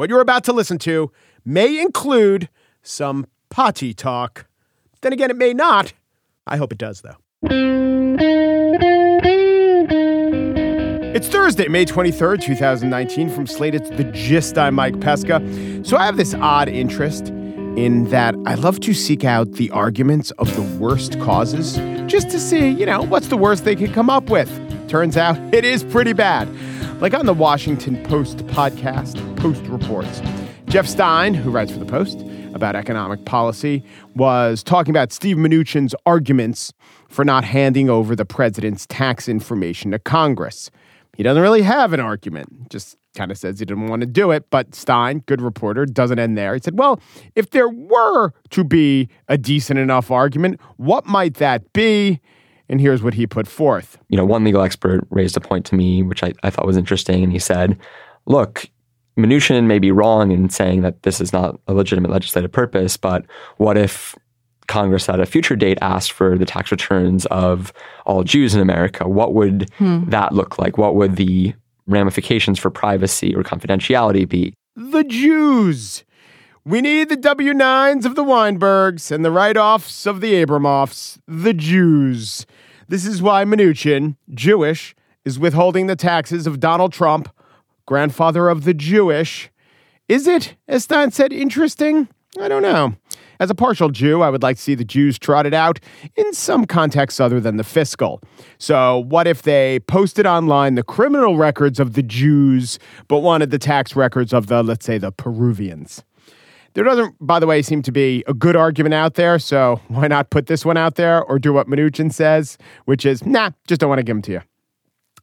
What you're about to listen to may include some potty talk. Then again, it may not. I hope it does, though. It's Thursday, May 23rd, 2019. From Slate, it's The Gist. I'm Mike Pesca. So I have this odd interest in that I love to seek out the arguments of the worst causes just to see, you know, what's the worst they could come up with. Turns out it is pretty bad. Like on the Washington Post podcast, Post Reports. Jeff Stein, who writes for the Post about economic policy, was talking about Steve Mnuchin's arguments for not handing over the president's tax information to Congress. He doesn't really have an argument, just kind of says he didn't want to do it. But Stein, good reporter, doesn't end there. He said, Well, if there were to be a decent enough argument, what might that be? And here's what he put forth. You know, one legal expert raised a point to me, which I, I thought was interesting. And he said, Look, Mnuchin may be wrong in saying that this is not a legitimate legislative purpose, but what if Congress at a future date asked for the tax returns of all Jews in America, what would hmm. that look like? What would the ramifications for privacy or confidentiality be? The Jews. We need the W 9s of the Weinbergs and the write offs of the Abramoffs, the Jews. This is why Mnuchin, Jewish, is withholding the taxes of Donald Trump, grandfather of the Jewish. Is it, as Stein said, interesting? I don't know. As a partial Jew, I would like to see the Jews trotted out in some context other than the fiscal. So, what if they posted online the criminal records of the Jews, but wanted the tax records of the, let's say, the Peruvians? There doesn't, by the way, seem to be a good argument out there. So, why not put this one out there or do what Mnuchin says, which is, nah, just don't want to give them to you.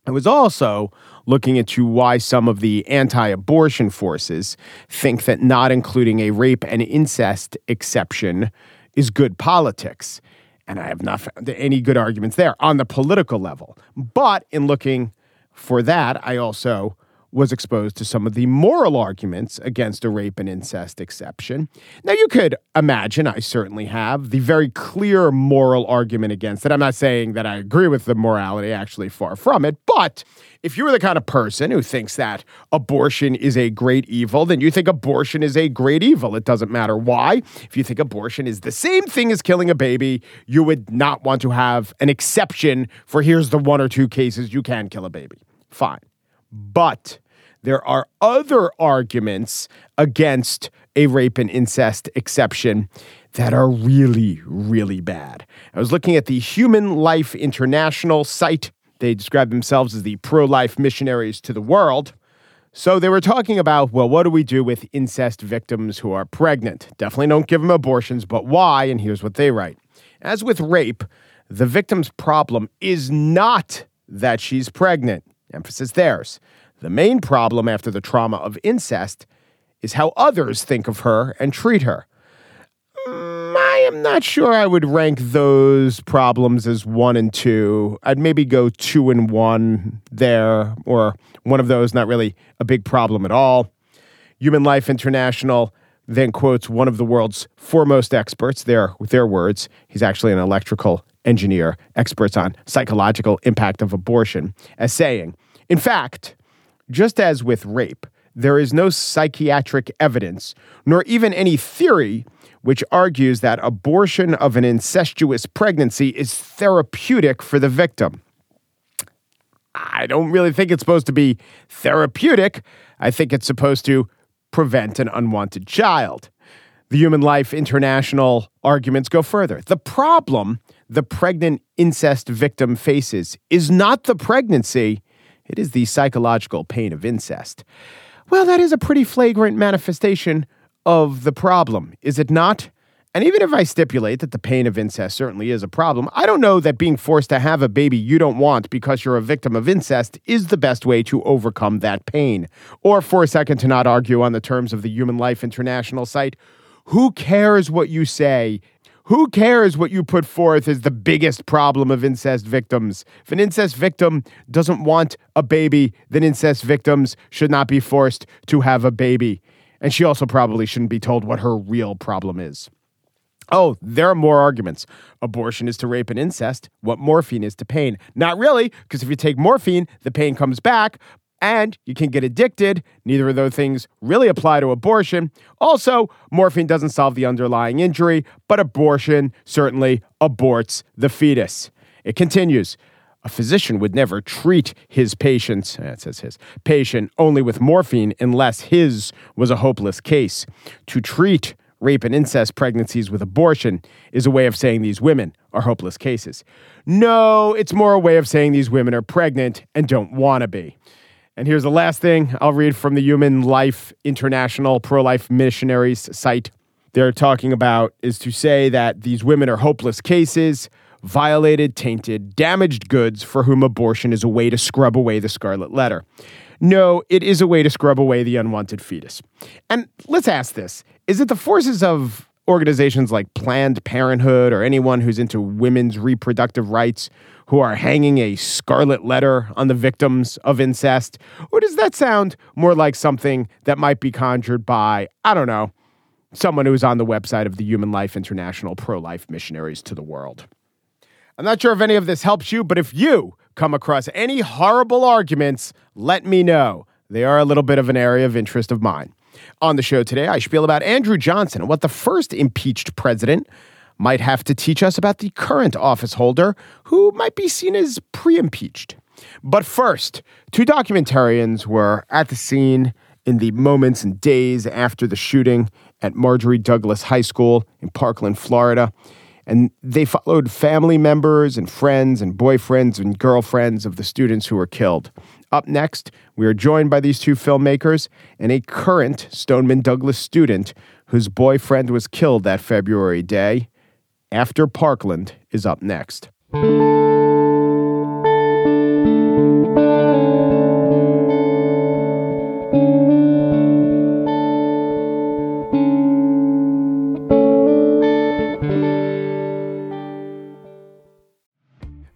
I was also looking into why some of the anti abortion forces think that not including a rape and incest exception is good politics. And I have not found any good arguments there on the political level. But in looking for that, I also was exposed to some of the moral arguments against a rape and incest exception. Now, you could imagine, I certainly have, the very clear moral argument against it. I'm not saying that I agree with the morality, actually, far from it. But if you're the kind of person who thinks that abortion is a great evil, then you think abortion is a great evil. It doesn't matter why. If you think abortion is the same thing as killing a baby, you would not want to have an exception for here's the one or two cases you can kill a baby. Fine. But there are other arguments against a rape and incest exception that are really, really bad. I was looking at the Human Life International site. They describe themselves as the pro life missionaries to the world. So they were talking about, well, what do we do with incest victims who are pregnant? Definitely don't give them abortions, but why? And here's what they write. As with rape, the victim's problem is not that she's pregnant. Emphasis theirs. The main problem after the trauma of incest is how others think of her and treat her. Mm, I am not sure I would rank those problems as one and two. I'd maybe go two and one there, or one of those, not really a big problem at all. Human Life International then quotes one of the world's foremost experts, there with their words. He's actually an electrical engineer, experts on psychological impact of abortion, as saying, in fact, just as with rape, there is no psychiatric evidence, nor even any theory which argues that abortion of an incestuous pregnancy is therapeutic for the victim. I don't really think it's supposed to be therapeutic. I think it's supposed to prevent an unwanted child. The Human Life International arguments go further. The problem the pregnant incest victim faces is not the pregnancy, it is the psychological pain of incest. Well, that is a pretty flagrant manifestation of the problem, is it not? And even if I stipulate that the pain of incest certainly is a problem, I don't know that being forced to have a baby you don't want because you're a victim of incest is the best way to overcome that pain. Or for a second to not argue on the terms of the Human Life International site, who cares what you say who cares what you put forth as the biggest problem of incest victims? If an incest victim doesn't want a baby, then incest victims should not be forced to have a baby. And she also probably shouldn't be told what her real problem is. Oh, there are more arguments. Abortion is to rape and incest, what morphine is to pain. Not really, because if you take morphine, the pain comes back, and you can get addicted. Neither of those things really apply to abortion. Also, morphine doesn't solve the underlying injury, but abortion certainly aborts the fetus. It continues. A physician would never treat his patients, eh, it says his patient, only with morphine unless his was a hopeless case. To treat rape and incest pregnancies with abortion is a way of saying these women are hopeless cases. No, it's more a way of saying these women are pregnant and don't want to be. And here's the last thing I'll read from the Human Life International pro life missionaries site. They're talking about is to say that these women are hopeless cases, violated, tainted, damaged goods for whom abortion is a way to scrub away the scarlet letter. No, it is a way to scrub away the unwanted fetus. And let's ask this is it the forces of organizations like Planned Parenthood or anyone who's into women's reproductive rights who are hanging a scarlet letter on the victims of incest? Or does that sound more like something that might be conjured by, I don't know, someone who's on the website of the Human Life International pro life missionaries to the world? I'm not sure if any of this helps you, but if you come across any horrible arguments, let me know. They are a little bit of an area of interest of mine. On the show today, I spiel about Andrew Johnson and what the first impeached president might have to teach us about the current office holder who might be seen as pre impeached. But first, two documentarians were at the scene in the moments and days after the shooting at Marjory Douglas High School in Parkland, Florida. And they followed family members and friends and boyfriends and girlfriends of the students who were killed. Up next, we are joined by these two filmmakers and a current Stoneman Douglas student whose boyfriend was killed that February day. After Parkland is up next.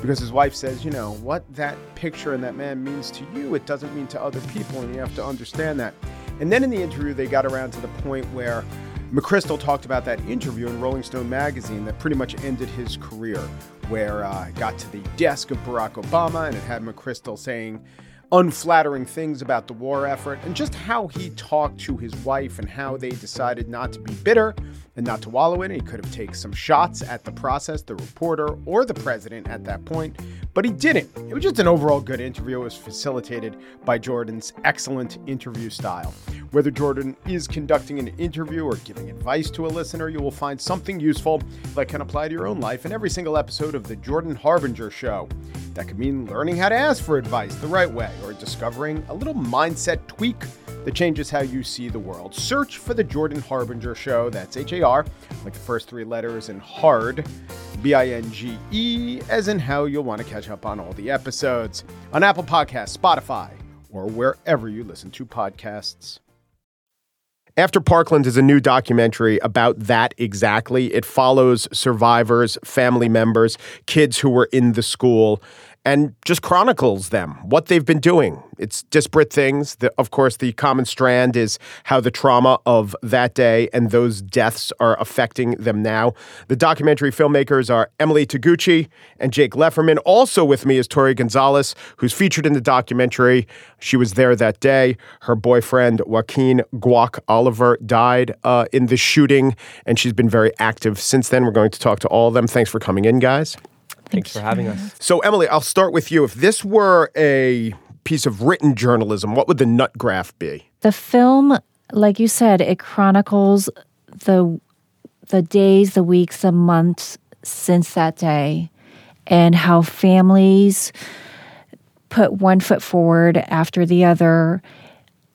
because his wife says, you know, what that picture and that man means to you, it doesn't mean to other people, and you have to understand that. And then in the interview, they got around to the point where McChrystal talked about that interview in Rolling Stone magazine that pretty much ended his career, where uh, got to the desk of Barack Obama and it had McChrystal saying, unflattering things about the war effort and just how he talked to his wife and how they decided not to be bitter and not to wallow in it. He could have taken some shots at the process, the reporter, or the president at that point, but he didn't. It was just an overall good interview. It was facilitated by Jordan's excellent interview style. Whether Jordan is conducting an interview or giving advice to a listener, you will find something useful that can apply to your own life in every single episode of The Jordan Harbinger Show. That could mean learning how to ask for advice the right way or discovering a little mindset tweak that changes how you see the world. Search for The Jordan Harbinger Show. That's H A R, like the first three letters, and hard, B I N G E, as in how you'll want to catch up on all the episodes on Apple Podcasts, Spotify, or wherever you listen to podcasts. After Parkland is a new documentary about that exactly. It follows survivors, family members, kids who were in the school, and just chronicles them, what they've been doing. It's disparate things. The, of course, the common strand is how the trauma of that day and those deaths are affecting them now. The documentary filmmakers are Emily Taguchi and Jake Lefferman. Also with me is Tori Gonzalez, who's featured in the documentary. She was there that day. Her boyfriend, Joaquin Guac Oliver, died uh, in the shooting, and she's been very active since then. We're going to talk to all of them. Thanks for coming in, guys. Thanks for having us. So, Emily, I'll start with you. If this were a piece of written journalism, what would the nut graph be? The film, like you said, it chronicles the the days, the weeks, the months since that day, and how families put one foot forward after the other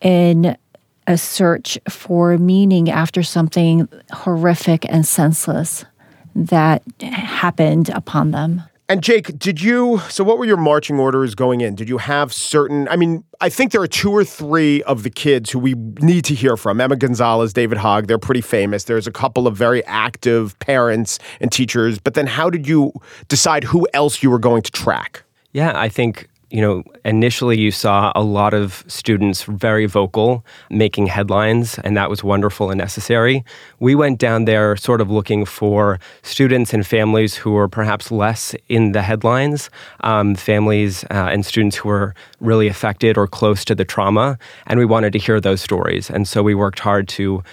in a search for meaning after something horrific and senseless that happened upon them. And Jake, did you? So, what were your marching orders going in? Did you have certain? I mean, I think there are two or three of the kids who we need to hear from Emma Gonzalez, David Hogg. They're pretty famous. There's a couple of very active parents and teachers. But then, how did you decide who else you were going to track? Yeah, I think you know, initially you saw a lot of students very vocal, making headlines, and that was wonderful and necessary. We went down there sort of looking for students and families who were perhaps less in the headlines, um, families uh, and students who were really affected or close to the trauma, and we wanted to hear those stories. And so we worked hard to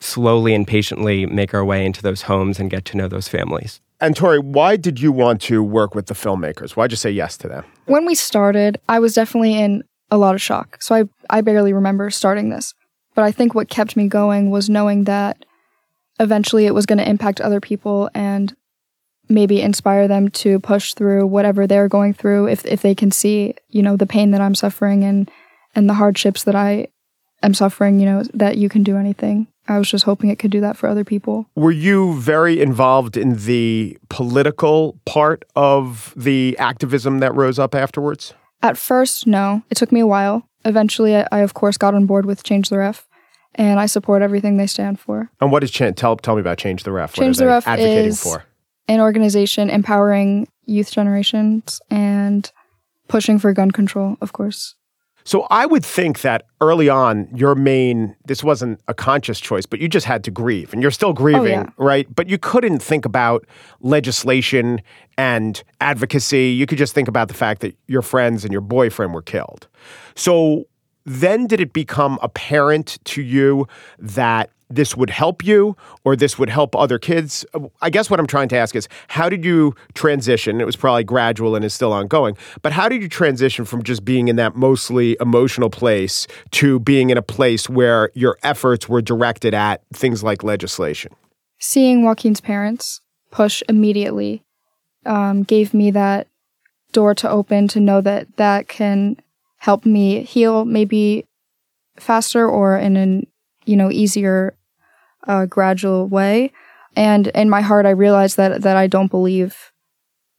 slowly and patiently make our way into those homes and get to know those families. And Tori, why did you want to work with the filmmakers? Why'd you say yes to them? When we started, I was definitely in a lot of shock. So I, I barely remember starting this. But I think what kept me going was knowing that eventually it was going to impact other people and maybe inspire them to push through whatever they're going through if, if they can see, you know, the pain that I'm suffering and, and the hardships that I am suffering, you know, that you can do anything. I was just hoping it could do that for other people. Were you very involved in the political part of the activism that rose up afterwards? At first, no. It took me a while. Eventually, I, I of course got on board with Change the Ref, and I support everything they stand for. And what is Change? Tell tell me about Change the Ref. Change the Ref advocating is for? an organization empowering youth generations and pushing for gun control, of course. So I would think that early on, your main, this wasn't a conscious choice, but you just had to grieve and you're still grieving, oh, yeah. right? But you couldn't think about legislation and advocacy. You could just think about the fact that your friends and your boyfriend were killed. So then did it become apparent to you that this would help you or this would help other kids. I guess what I'm trying to ask is how did you transition? It was probably gradual and is still ongoing, but how did you transition from just being in that mostly emotional place to being in a place where your efforts were directed at things like legislation? Seeing Joaquin's parents push immediately um, gave me that door to open to know that that can help me heal maybe faster or in an you know, easier, uh, gradual way. And in my heart, I realized that that I don't believe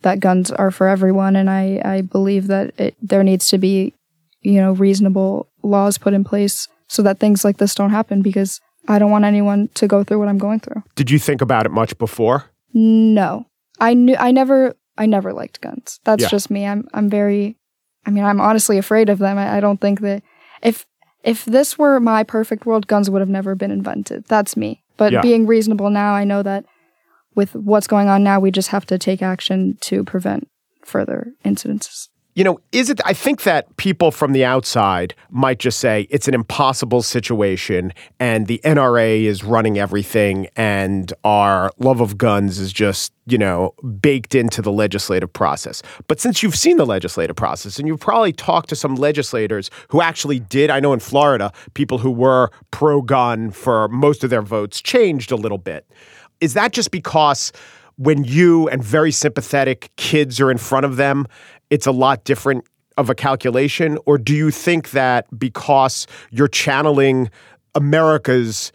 that guns are for everyone, and I I believe that it, there needs to be, you know, reasonable laws put in place so that things like this don't happen because I don't want anyone to go through what I'm going through. Did you think about it much before? No, I knew I never I never liked guns. That's yeah. just me. I'm I'm very, I mean, I'm honestly afraid of them. I, I don't think that if if this were my perfect world, guns would have never been invented. That's me. But yeah. being reasonable now, I know that with what's going on now, we just have to take action to prevent further incidences you know, is it? I think that people from the outside might just say it's an impossible situation and the NRA is running everything and our love of guns is just, you know, baked into the legislative process. But since you've seen the legislative process and you've probably talked to some legislators who actually did, I know in Florida, people who were pro gun for most of their votes changed a little bit. Is that just because when you and very sympathetic kids are in front of them it's a lot different of a calculation? Or do you think that because you're channeling America's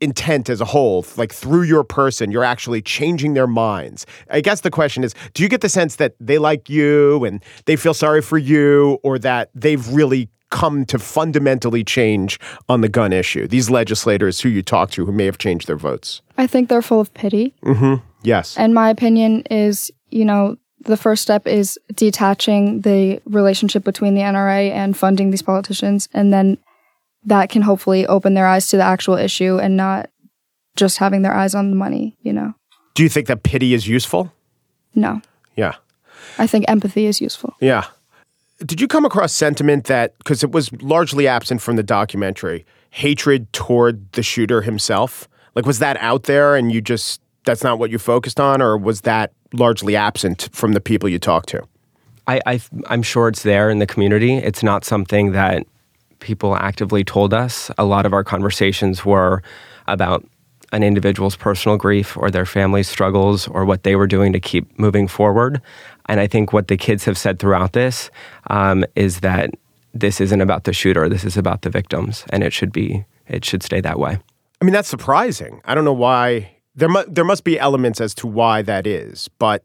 intent as a whole, like through your person, you're actually changing their minds. I guess the question is do you get the sense that they like you and they feel sorry for you, or that they've really come to fundamentally change on the gun issue? These legislators who you talk to who may have changed their votes. I think they're full of pity. Mm-hmm. Yes. And my opinion is, you know, the first step is detaching the relationship between the NRA and funding these politicians. And then that can hopefully open their eyes to the actual issue and not just having their eyes on the money, you know? Do you think that pity is useful? No. Yeah. I think empathy is useful. Yeah. Did you come across sentiment that, because it was largely absent from the documentary, hatred toward the shooter himself? Like, was that out there and you just, that's not what you focused on, or was that largely absent from the people you talk to? I, I I'm sure it's there in the community. It's not something that people actively told us. A lot of our conversations were about an individual's personal grief or their family's struggles or what they were doing to keep moving forward. And I think what the kids have said throughout this um, is that this isn't about the shooter. This is about the victims, and it should be. It should stay that way. I mean, that's surprising. I don't know why there mu- there must be elements as to why that is, but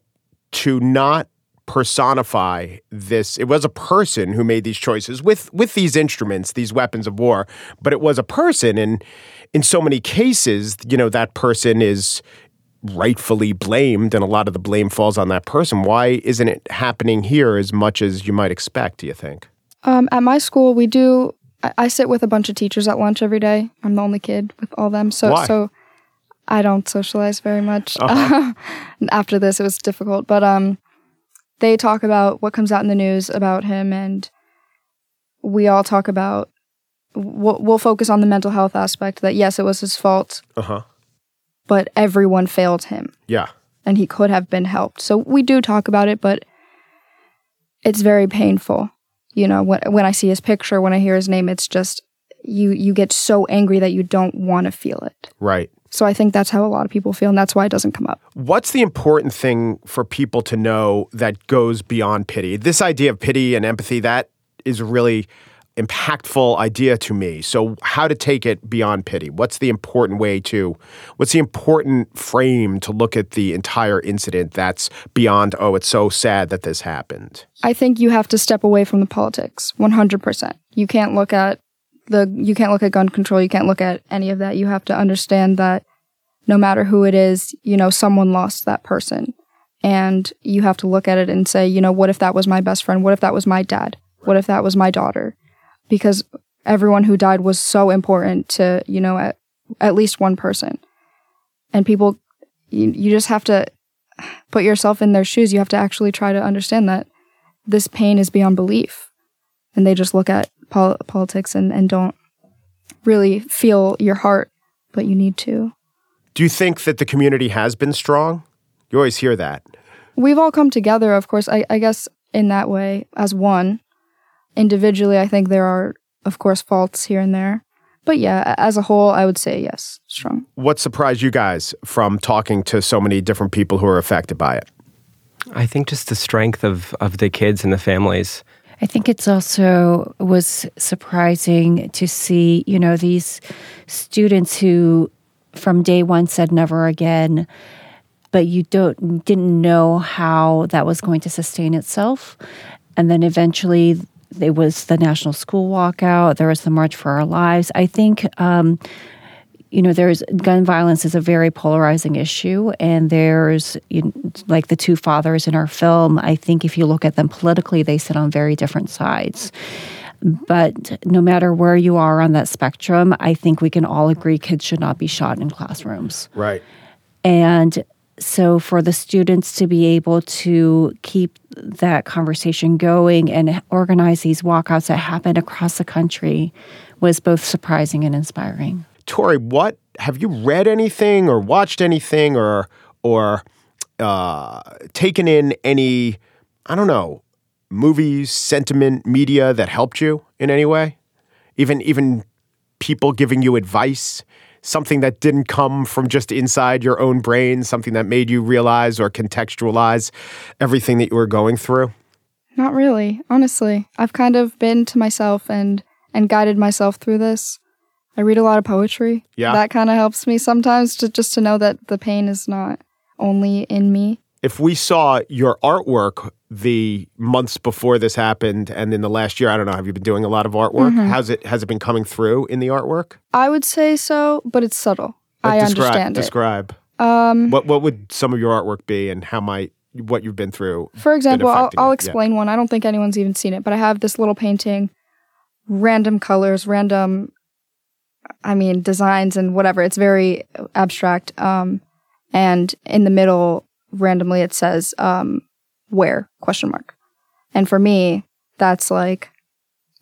to not personify this it was a person who made these choices with with these instruments these weapons of war but it was a person and in so many cases you know that person is rightfully blamed and a lot of the blame falls on that person why isn't it happening here as much as you might expect do you think Um, at my school, we do. I, I sit with a bunch of teachers at lunch every day. I'm the only kid with all them, so Why? so I don't socialize very much. Uh-huh. After this, it was difficult, but um, they talk about what comes out in the news about him, and we all talk about. We'll, we'll focus on the mental health aspect. That yes, it was his fault, uh-huh but everyone failed him yeah and he could have been helped. So we do talk about it, but it's very painful. You know, when when I see his picture, when I hear his name, it's just you you get so angry that you don't want to feel it. right So I think that's how a lot of people feel, and that's why it doesn't come up. What's the important thing for people to know that goes beyond pity? This idea of pity and empathy, that is a really impactful idea to me. So, how to take it beyond pity? What's the important way to, what's the important frame to look at the entire incident that's beyond, oh, it's so sad that this happened? I think you have to step away from the politics, one hundred percent. You can't look at the you can't look at gun control. You can't look at any of that. You have to understand that no matter who it is, you know, someone lost that person. And you have to look at it and say, you know, what if that was my best friend? What if that was my dad? What if that was my daughter? Because everyone who died was so important to, you know, at, at least one person. And people, you, you just have to put yourself in their shoes. You have to actually try to understand that this pain is beyond belief. And they just look at pol- politics and, and don't really feel your heart, but you need to. Do you think that the community has been strong? You always hear that. We've all come together, of course, I, I guess, in that way as one. Individually, I think there are, of course, faults here and there. But yeah, as a whole, I would say yes, strong. What surprised you guys from talking to so many different people who are affected by it? I think just the strength of, of the kids and the families. I think it's also was surprising to see, you know, these students who from day one said never again, but you don't didn't know how that was going to sustain itself. And then eventually there was the national school walkout, there was the March for Our Lives. I think um, you know, there's gun violence is a very polarizing issue, and there's you know, like the two fathers in our film. I think if you look at them politically, they sit on very different sides. But no matter where you are on that spectrum, I think we can all agree kids should not be shot in classrooms. Right. And so for the students to be able to keep that conversation going and organize these walkouts that happened across the country was both surprising and inspiring. Tori, what have you read anything or watched anything or or uh, taken in any I don't know movies, sentiment, media that helped you in any way? Even even people giving you advice, something that didn't come from just inside your own brain, something that made you realize or contextualize everything that you were going through. Not really, honestly. I've kind of been to myself and and guided myself through this. I read a lot of poetry. Yeah. That kind of helps me sometimes to just to know that the pain is not only in me. if we saw your artwork the months before this happened and in the last year, I don't know, have you been doing a lot of artwork? How's it has it been coming through in the artwork? I would say so, but it's subtle. I Like, describe, understand it. Describe. Um, What what would some of your artwork be and how might what you've been through? For example, I'll, I'll it, yeah. explain one. I don't think anyone's even seen it, but I have this little painting, random colors, random, I mean, designs and whatever. It's very abstract. Um, and in the middle, randomly, it says, um, where question mark. And for me, that's like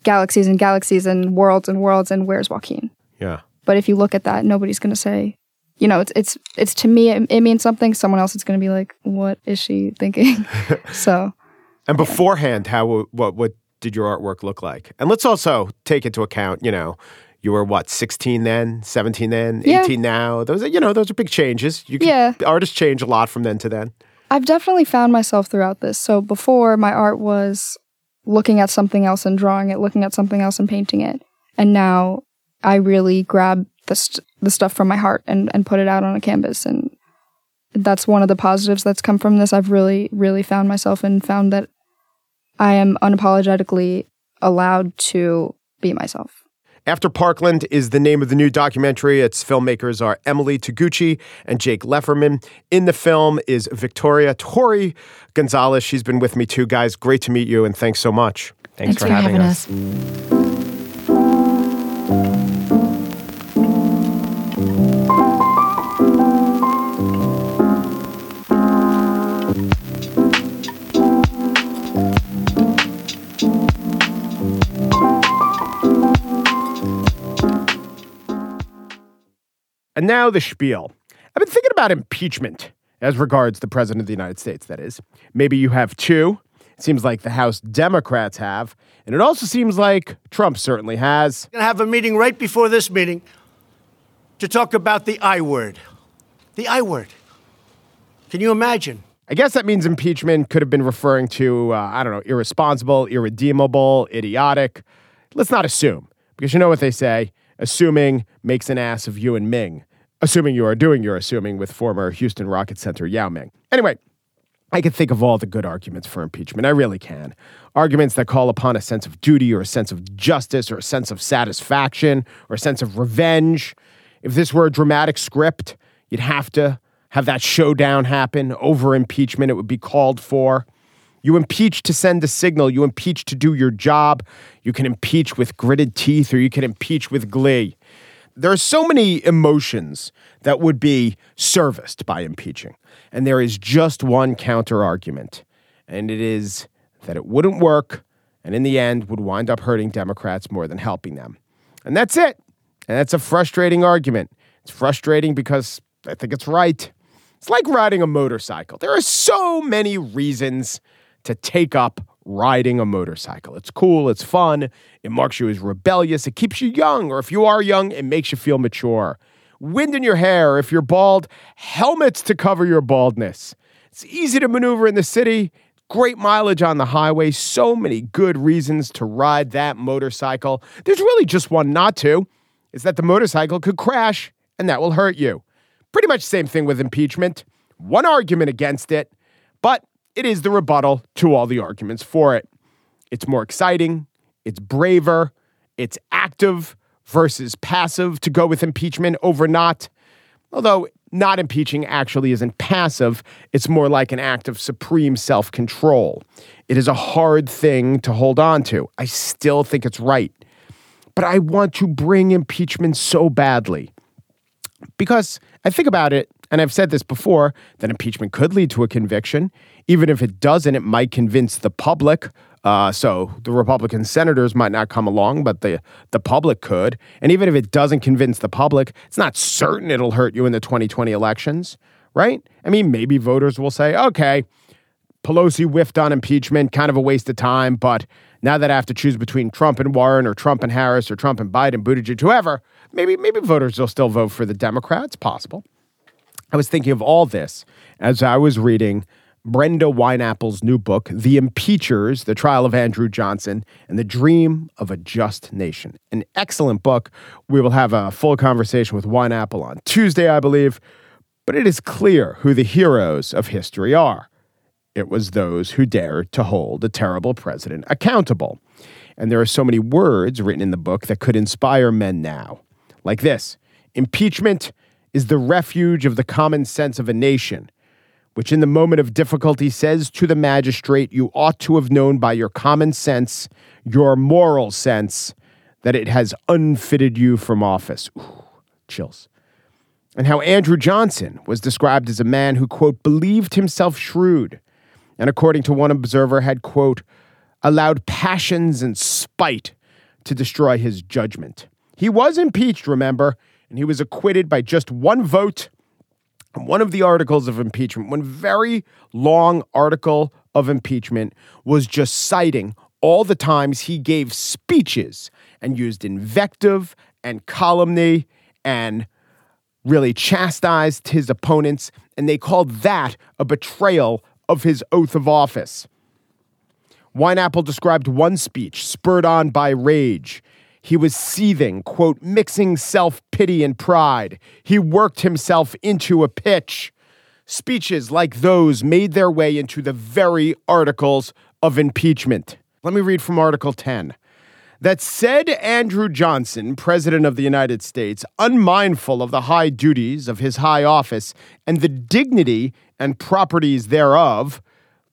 galaxies and galaxies and worlds and worlds and where's Joaquin? Yeah. But if you look at that, nobody's going to say, you know, it's it's it's to me it, it means something. Someone else is going to be like, what is she thinking? so And beforehand, how what what did your artwork look like? And let's also take into account, you know, you were what, 16 then, 17 then, Yeah. 18 now. Those are, you know, those are big changes. You can, Yeah. artists change a lot from then to then. I've definitely found myself throughout this. So before, my art was looking at something else and drawing it, looking at something else and painting it, and now I really grab the st- the stuff from my heart and and put it out on a canvas and that's one of the positives that's come from this. I've really, really found myself and found that I am unapologetically allowed to be myself. After Parkland is the name of the new documentary. Its filmmakers are Emily Taguchi and Jake Lefferman. In the film is Victoria Tori Gonzalez. She's been with me too, guys. Great to meet you, and thanks so much. Thanks, for, having, us. And now the spiel. I've been thinking about impeachment as regards the President of the United States, that is. Maybe you have two. It seems like the House Democrats have. And it also seems like Trump certainly has. going to have a meeting right before this meeting to talk about the I word. The I word. Can you imagine? I guess that means impeachment could have been referring to, uh, I don't know, irresponsible, irredeemable, idiotic. Let's not assume, because you know what they say assuming makes an ass of you and Ming. Assuming you are doing your assuming with former Houston Rocket Center Yao Ming. Anyway, I can think of all the good arguments for impeachment. I really can. Arguments that call upon a sense of duty or a sense of justice or a sense of satisfaction or a sense of revenge. If this were a dramatic script, you'd have to have that showdown happen over impeachment. It would be called for. You impeach to send a signal. You impeach to do your job. You can impeach with gritted teeth or you can impeach with glee. There are so many emotions that would be serviced by impeaching. And there is just one counter argument, and it is that it wouldn't work and in the end would wind up hurting Democrats more than helping them. And that's it. And that's a frustrating argument. It's frustrating because I think it's right. It's like riding a motorcycle. There are so many reasons to take up riding a motorcycle. It's cool, it's fun, it marks you as rebellious, it keeps you young, or if you are young, it makes you feel mature. Wind in your hair, if you're bald, helmets to cover your baldness. It's easy to maneuver in the city, great mileage on the highway, so many good reasons to ride that motorcycle. There's really just one not to. Is that the motorcycle could crash and that will hurt you. Pretty much same thing with impeachment. One argument against it, but it is the rebuttal to all the arguments for it. It's more exciting, it's braver, it's active versus passive to go with impeachment over not. Although not impeaching actually isn't passive, it's more like an act of supreme self control. It is a hard thing to hold on to. I still think it's right. But I want to bring impeachment so badly because I think about it, and I've said this before, that impeachment could lead to a conviction. Even if it doesn't, it might convince the public. Uh, so the Republican senators might not come along, but the the public could. And even if it doesn't convince the public, it's not certain it'll hurt you in the 2020 elections, right? I mean, maybe voters will say, okay, Pelosi whiffed on impeachment, kind of a waste of time, but now that I have to choose between Trump and Warren or Trump and Harris or Trump and Biden, Buttigieg, whoever, maybe maybe voters will still vote for the Democrats. Possible. I was thinking of all this as I was reading Brenda Wineapple's new book, The Impeachers The Trial of Andrew Johnson and the Dream of a Just Nation. An excellent book. We will have a full conversation with Wineapple on Tuesday, I believe. But it is clear who the heroes of history are. It was those who dared to hold a terrible president accountable. And there are so many words written in the book that could inspire men now. Like this Impeachment is the refuge of the common sense of a nation which in the moment of difficulty says to the magistrate, You ought to have known by your common sense, your moral sense, that it has unfitted you from office. Ooh, chills. And how Andrew Johnson was described as a man who, quote, believed himself shrewd, and according to one observer, had, quote, allowed passions and spite to destroy his judgment. He was impeached, remember, and he was acquitted by just one vote one of the articles of impeachment, one very long article of impeachment, was just citing all the times he gave speeches and used invective and calumny and really chastised his opponents. And they called that a betrayal of his oath of office. Wineapple described one speech spurred on by rage he was seething, quote, mixing self pity and pride. He worked himself into a pitch. speeches like those made their way into the very articles of impeachment. Let me read from Article 10 that said Andrew Johnson, President of the United States, unmindful of the high duties of his high office and the dignity and properties thereof,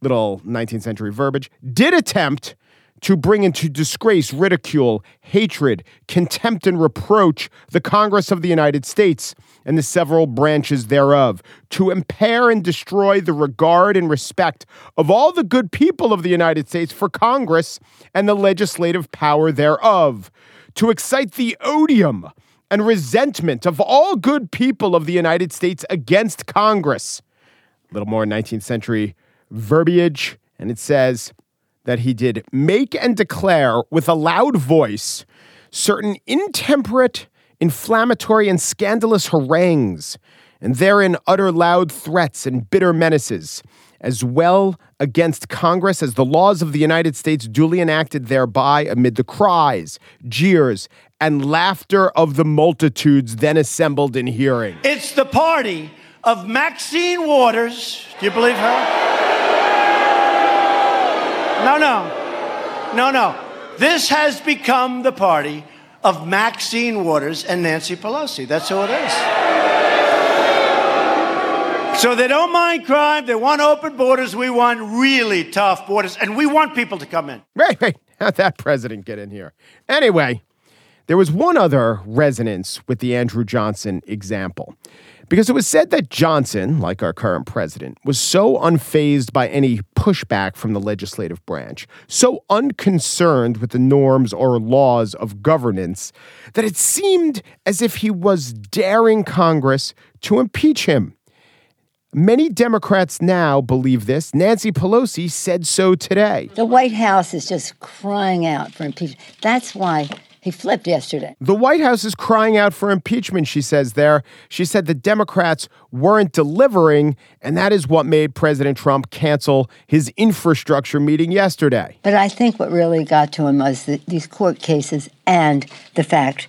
little 19th century verbiage, did attempt to bring into disgrace, ridicule, hatred, contempt, and reproach the Congress of the United States and the several branches thereof, to impair and destroy the regard and respect of all the good people of the United States for Congress and the legislative power thereof, to excite the odium and resentment of all good people of the United States against Congress. A little more 19th century verbiage, and it says, that he did make and declare with a loud voice certain intemperate, inflammatory, and scandalous harangues, and therein utter loud threats and bitter menaces, as well against Congress as the laws of the United States duly enacted thereby amid the cries, jeers, and laughter of the multitudes then assembled in hearing. It's the party of Maxine Waters. Do you believe her? No, no. No, no. This has become the party of Maxine Waters and Nancy Pelosi. That's who it is. So they don't mind crime. They want open borders. We want really tough borders. And we want people to come in. Right, right. How'd that president get in here? Anyway, there was one other resonance with the Andrew Johnson example because it was said that Johnson, like our current president, was so unfazed by any pushback from the legislative branch, so unconcerned with the norms or laws of governance, that it seemed as if he was daring Congress to impeach him. Many Democrats now believe this. Nancy Pelosi said so today. The White House is just crying out for impeachment. That's why he flipped yesterday. The White House is crying out for impeachment, she says there. She said the Democrats weren't delivering, and that is what made President Trump cancel his infrastructure meeting yesterday. But I think what really got to him was the, these court cases and the fact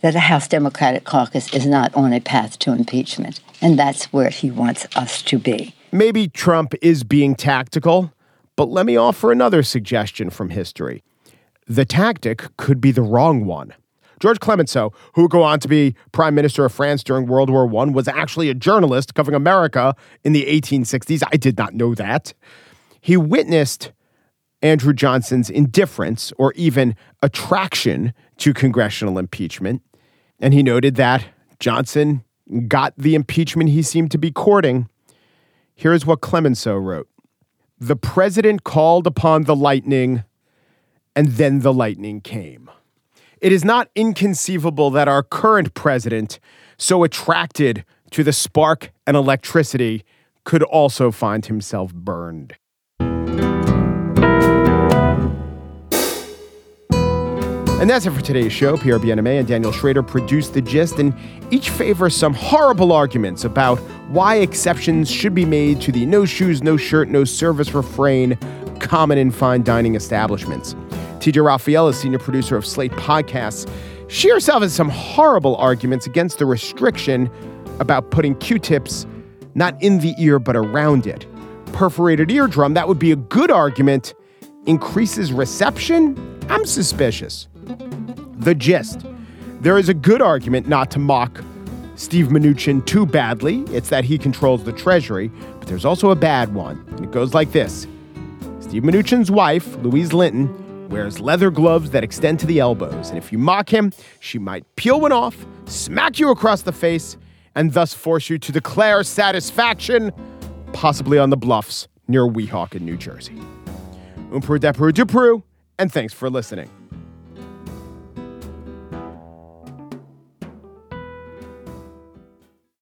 that the House Democratic caucus is not on a path to impeachment. And that's where he wants us to be. Maybe Trump is being tactical, but let me offer another suggestion from history the tactic could be the wrong one. George Clemenceau, who would go on to be prime minister of France during World War I, was actually a journalist covering America in the 1860s. I did not know that. He witnessed Andrew Johnson's indifference or even attraction to congressional impeachment. And he noted that Johnson got the impeachment he seemed to be courting. Here's what Clemenceau wrote The president called upon the lightning and then the lightning came. It is not inconceivable that our current president, so attracted to the spark and electricity, could also find himself burned. And that's it for today's show. Pierre Bienaimé and Daniel Schrader produced The Gist, and each favor some horrible arguments about why exceptions should be made to the no shoes, no shirt, no service refrain common in fine dining establishments. TJ Raphael is senior producer of Slate Podcasts. She herself has some horrible arguments against the restriction about putting Q tips not in the ear but around it. Perforated eardrum, that would be a good argument. Increases reception? I'm suspicious. The gist there is a good argument not to mock Steve Mnuchin too badly. It's that he controls the Treasury, but there's also a bad one. And it goes like this Steve Mnuchin's wife, Louise Linton, wears leather gloves that extend to the elbows. And if you mock him, she might peel one off, smack you across the face, and thus force you to declare satisfaction, possibly on the bluffs near Weehawken, New Jersey. Umpru Depru Dupru, and thanks for listening.